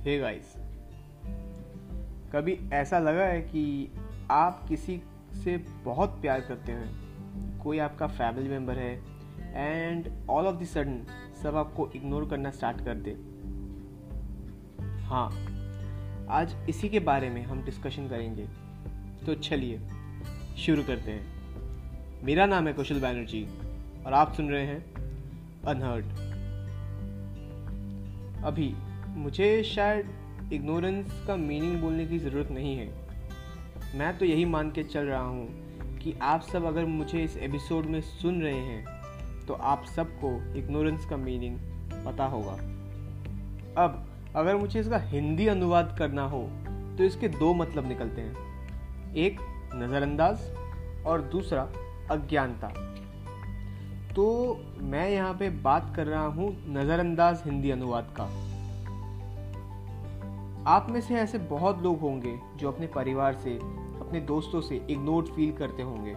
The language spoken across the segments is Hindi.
हे hey गाइस कभी ऐसा लगा है कि आप किसी से बहुत प्यार करते हैं? कोई आपका फैमिली मेंबर है and all of the sudden सब आपको इग्नोर करना स्टार्ट कर दे। हाँ आज इसी के बारे में हम डिस्कशन करेंगे। तो चलिए, शुरू करते हैं। मेरा नाम है कुशल बैनर्जी, और आप सुन रहे हैं अनहर्ड अभी मुझे शायद इग्नोरेंस का मीनिंग बोलने की ज़रूरत नहीं है। मैं तो यही मान के चल रहा हूँ कि आप सब अगर मुझे इस एपिसोड में सुन रहे हैं तो आप सबको इग्नोरेंस का मीनिंग पता होगा। अब, अगर मुझे इसका हिंदी अनुवाद करना हो तो इसके दो मतलब निकलते हैं। एक, नज़रअंदाज और दूसरा, अज्ञानता। तो मैं यहाँ पे बात कर रहा हूँ नज़रअंदाज हिंदी अनुवाद का। आप में से ऐसे बहुत लोग होंगे जो अपने परिवार से, अपने दोस्तों से इग्नोर्ड फील करते होंगे।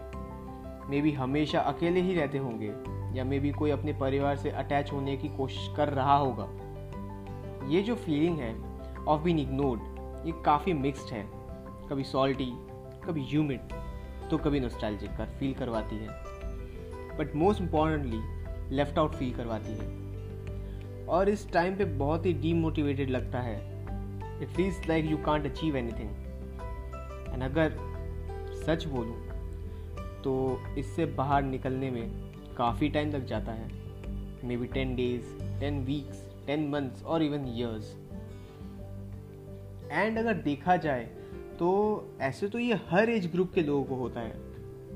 मे बी हमेशा अकेले ही रहते होंगे, या मे बी कोई अपने परिवार से अटैच होने की कोशिश कर रहा होगा। ये जो फीलिंग है ऑफ़ बीन इग्नोर्ड ये काफ़ी मिक्स्ड है। कभी सॉल्टी कभी ह्यूमिड तो कभी नोस्टैल्जिक कर फील करवाती है। But most importantly left out feel करवाती है। और इस टाइम पे बहुत ही डीमोटिवेटेड लगता है। It feels like you can't achieve anything and अगर सच बोलूँ तो इससे बाहर निकलने में काफ़ी टाइम लग जाता है। Maybe ten days ten weeks ten months और इवन ईयर्स एंड अगर देखा जाए तो ऐसे तो ये हर एज ग्रुप के लोगों को होता है।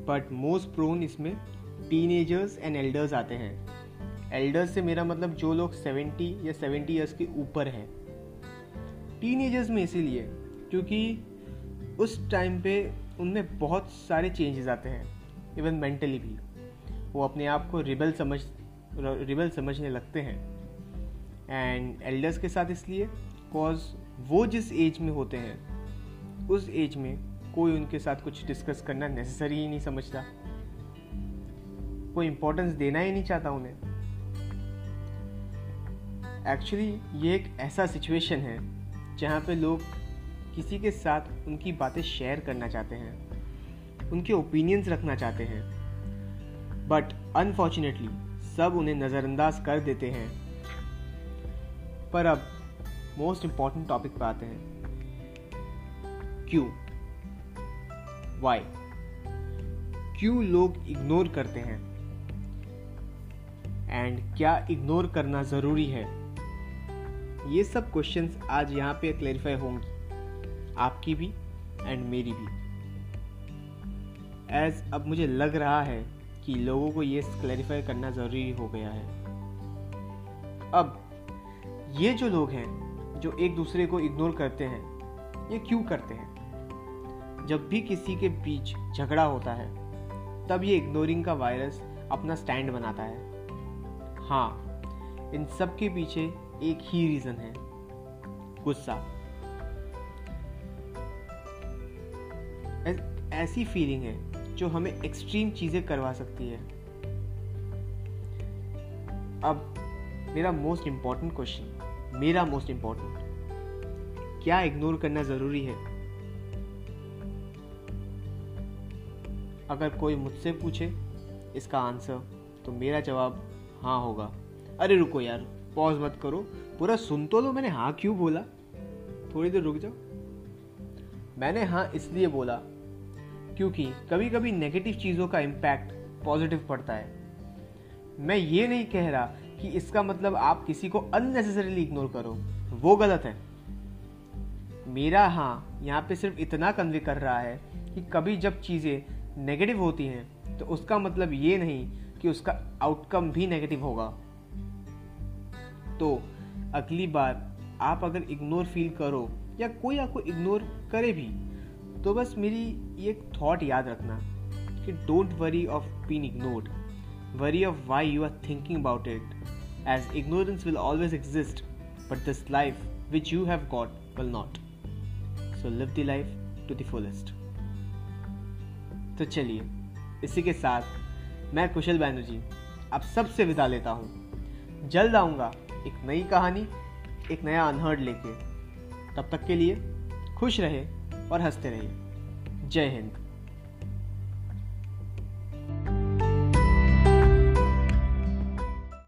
बट मोस्ट प्रोन इसमें टीनेजर्स एंड एल्डर्स आते हैं। एल्डर्स से मेरा मतलब जो लोग 70 या 70 ईयर्स के ऊपर हैं टीनेजर्स में इसीलिए, क्योंकि उस टाइम पे उनमें बहुत सारे चेंजेस आते हैं इवन मेंटली भी। वो अपने आप को रिबल समझ रिबल समझने लगते हैं। एंड एल्डर्स के साथ इसलिए कॉज वो जिस एज में होते हैं, उस एज में कोई उनके साथ कुछ डिस्कस करना नेसेसरी ही नहीं समझता। कोई इम्पोर्टेंस देना ही नहीं चाहता उन्हें। एक्चुअली ये एक ऐसा सिचुएशन है जहाँ पे लोग किसी के साथ उनकी बातें शेयर करना चाहते हैं, उनके ओपिनियंस रखना चाहते हैं। बट अनफॉर्चुनेटली सब उन्हें नज़रअंदाज कर देते हैं। पर अब मोस्ट इंपॉर्टेंट टॉपिक पर आते हैं। क्यों वाई क्यों लोग इग्नोर करते हैं? एंड क्या इग्नोर करना ज़रूरी है? ये सब क्वेश्चंस आज यहाँ पे क्लैरिफाई होंगी। आपकी भी एंड मेरी भी। एज अब मुझे लग रहा है कि लोगों को ये क्लैरिफाई करना ज़रूरी हो गया है। अब ये जो लोग हैं, जो एक दूसरे को इग्नोर करते हैं, ये क्यों करते हैं? जब भी किसी के बीच झगड़ा होता है, तब ये इग्नोरिंग का वायरस अपना स्टैंड बनाता है। हाँ इन सब के पीछे एक ही रीज़न है, गुस्सा। ऐसी फीलिंग है जो हमें एक्सट्रीम चीज़ें करवा सकती है। अब, मेरा मोस्ट इंपॉर्टेंट क्वेश्चन मेरा मोस्ट इंपॉर्टेंट क्या इग्नोर करना ज़रूरी है? अगर कोई मुझसे पूछे, इसका आंसर तो मेरा जवाब हाँ होगा। अरे रुको यार पॉज मत करो। पूरा सुन तो लो, मैंने हाँ क्यों बोला? थोड़ी देर रुक जाओ। मैंने हाँ इसलिए बोला क्योंकि कभी कभी नेगेटिव चीज़ों का इम्पैक्ट पॉजिटिव पड़ता है। मैं ये नहीं कह रहा कि इसका मतलब आप किसी को अननेसेसरीली इग्नोर करो। वो गलत है। मेरा हाँ यहाँ पे सिर्फ़ इतना कन्वे कर रहा है कि कभी जब चीज़ें नेगेटिव होती हैं तो उसका मतलब ये नहीं कि उसका आउटकम भी नेगेटिव होगा। तो अगली बार आप अगर इग्नोर फील करो या कोई आपको इग्नोर करे भी तो बस मेरी एक थॉट याद रखना कि don't worry of been ignored worry of why you are thinking about it as ignorance will always exist but this life which you have got will not so live the life to the fullest तो चलिए, इसी के साथ मैं कुशल बैनर्जी आप सबसे विदा लेता हूँ। जल्द आऊँगा। एक नई कहानी, एक नया अनहर्ड लेके। तब तक के लिए खुश रहे और हँसते रहिए। जय हिंद।